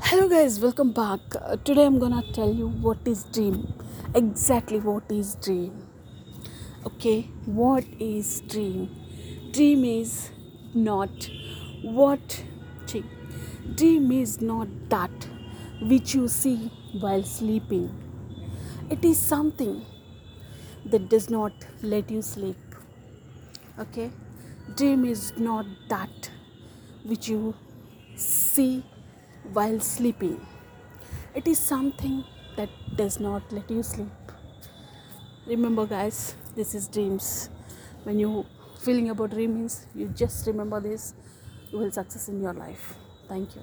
Hello, guys, welcome back. Uh, today I'm gonna tell you what is dream. Exactly what is dream. Okay, what is dream? Dream is not what. Dream is not that which you see while sleeping. It is something that does not let you sleep. Okay, dream is not that which you see while sleeping. It is something that does not let you sleep. Remember, guys, this is dreams. When you feeling about dreams, you just remember this. You will success in your life. Thank you.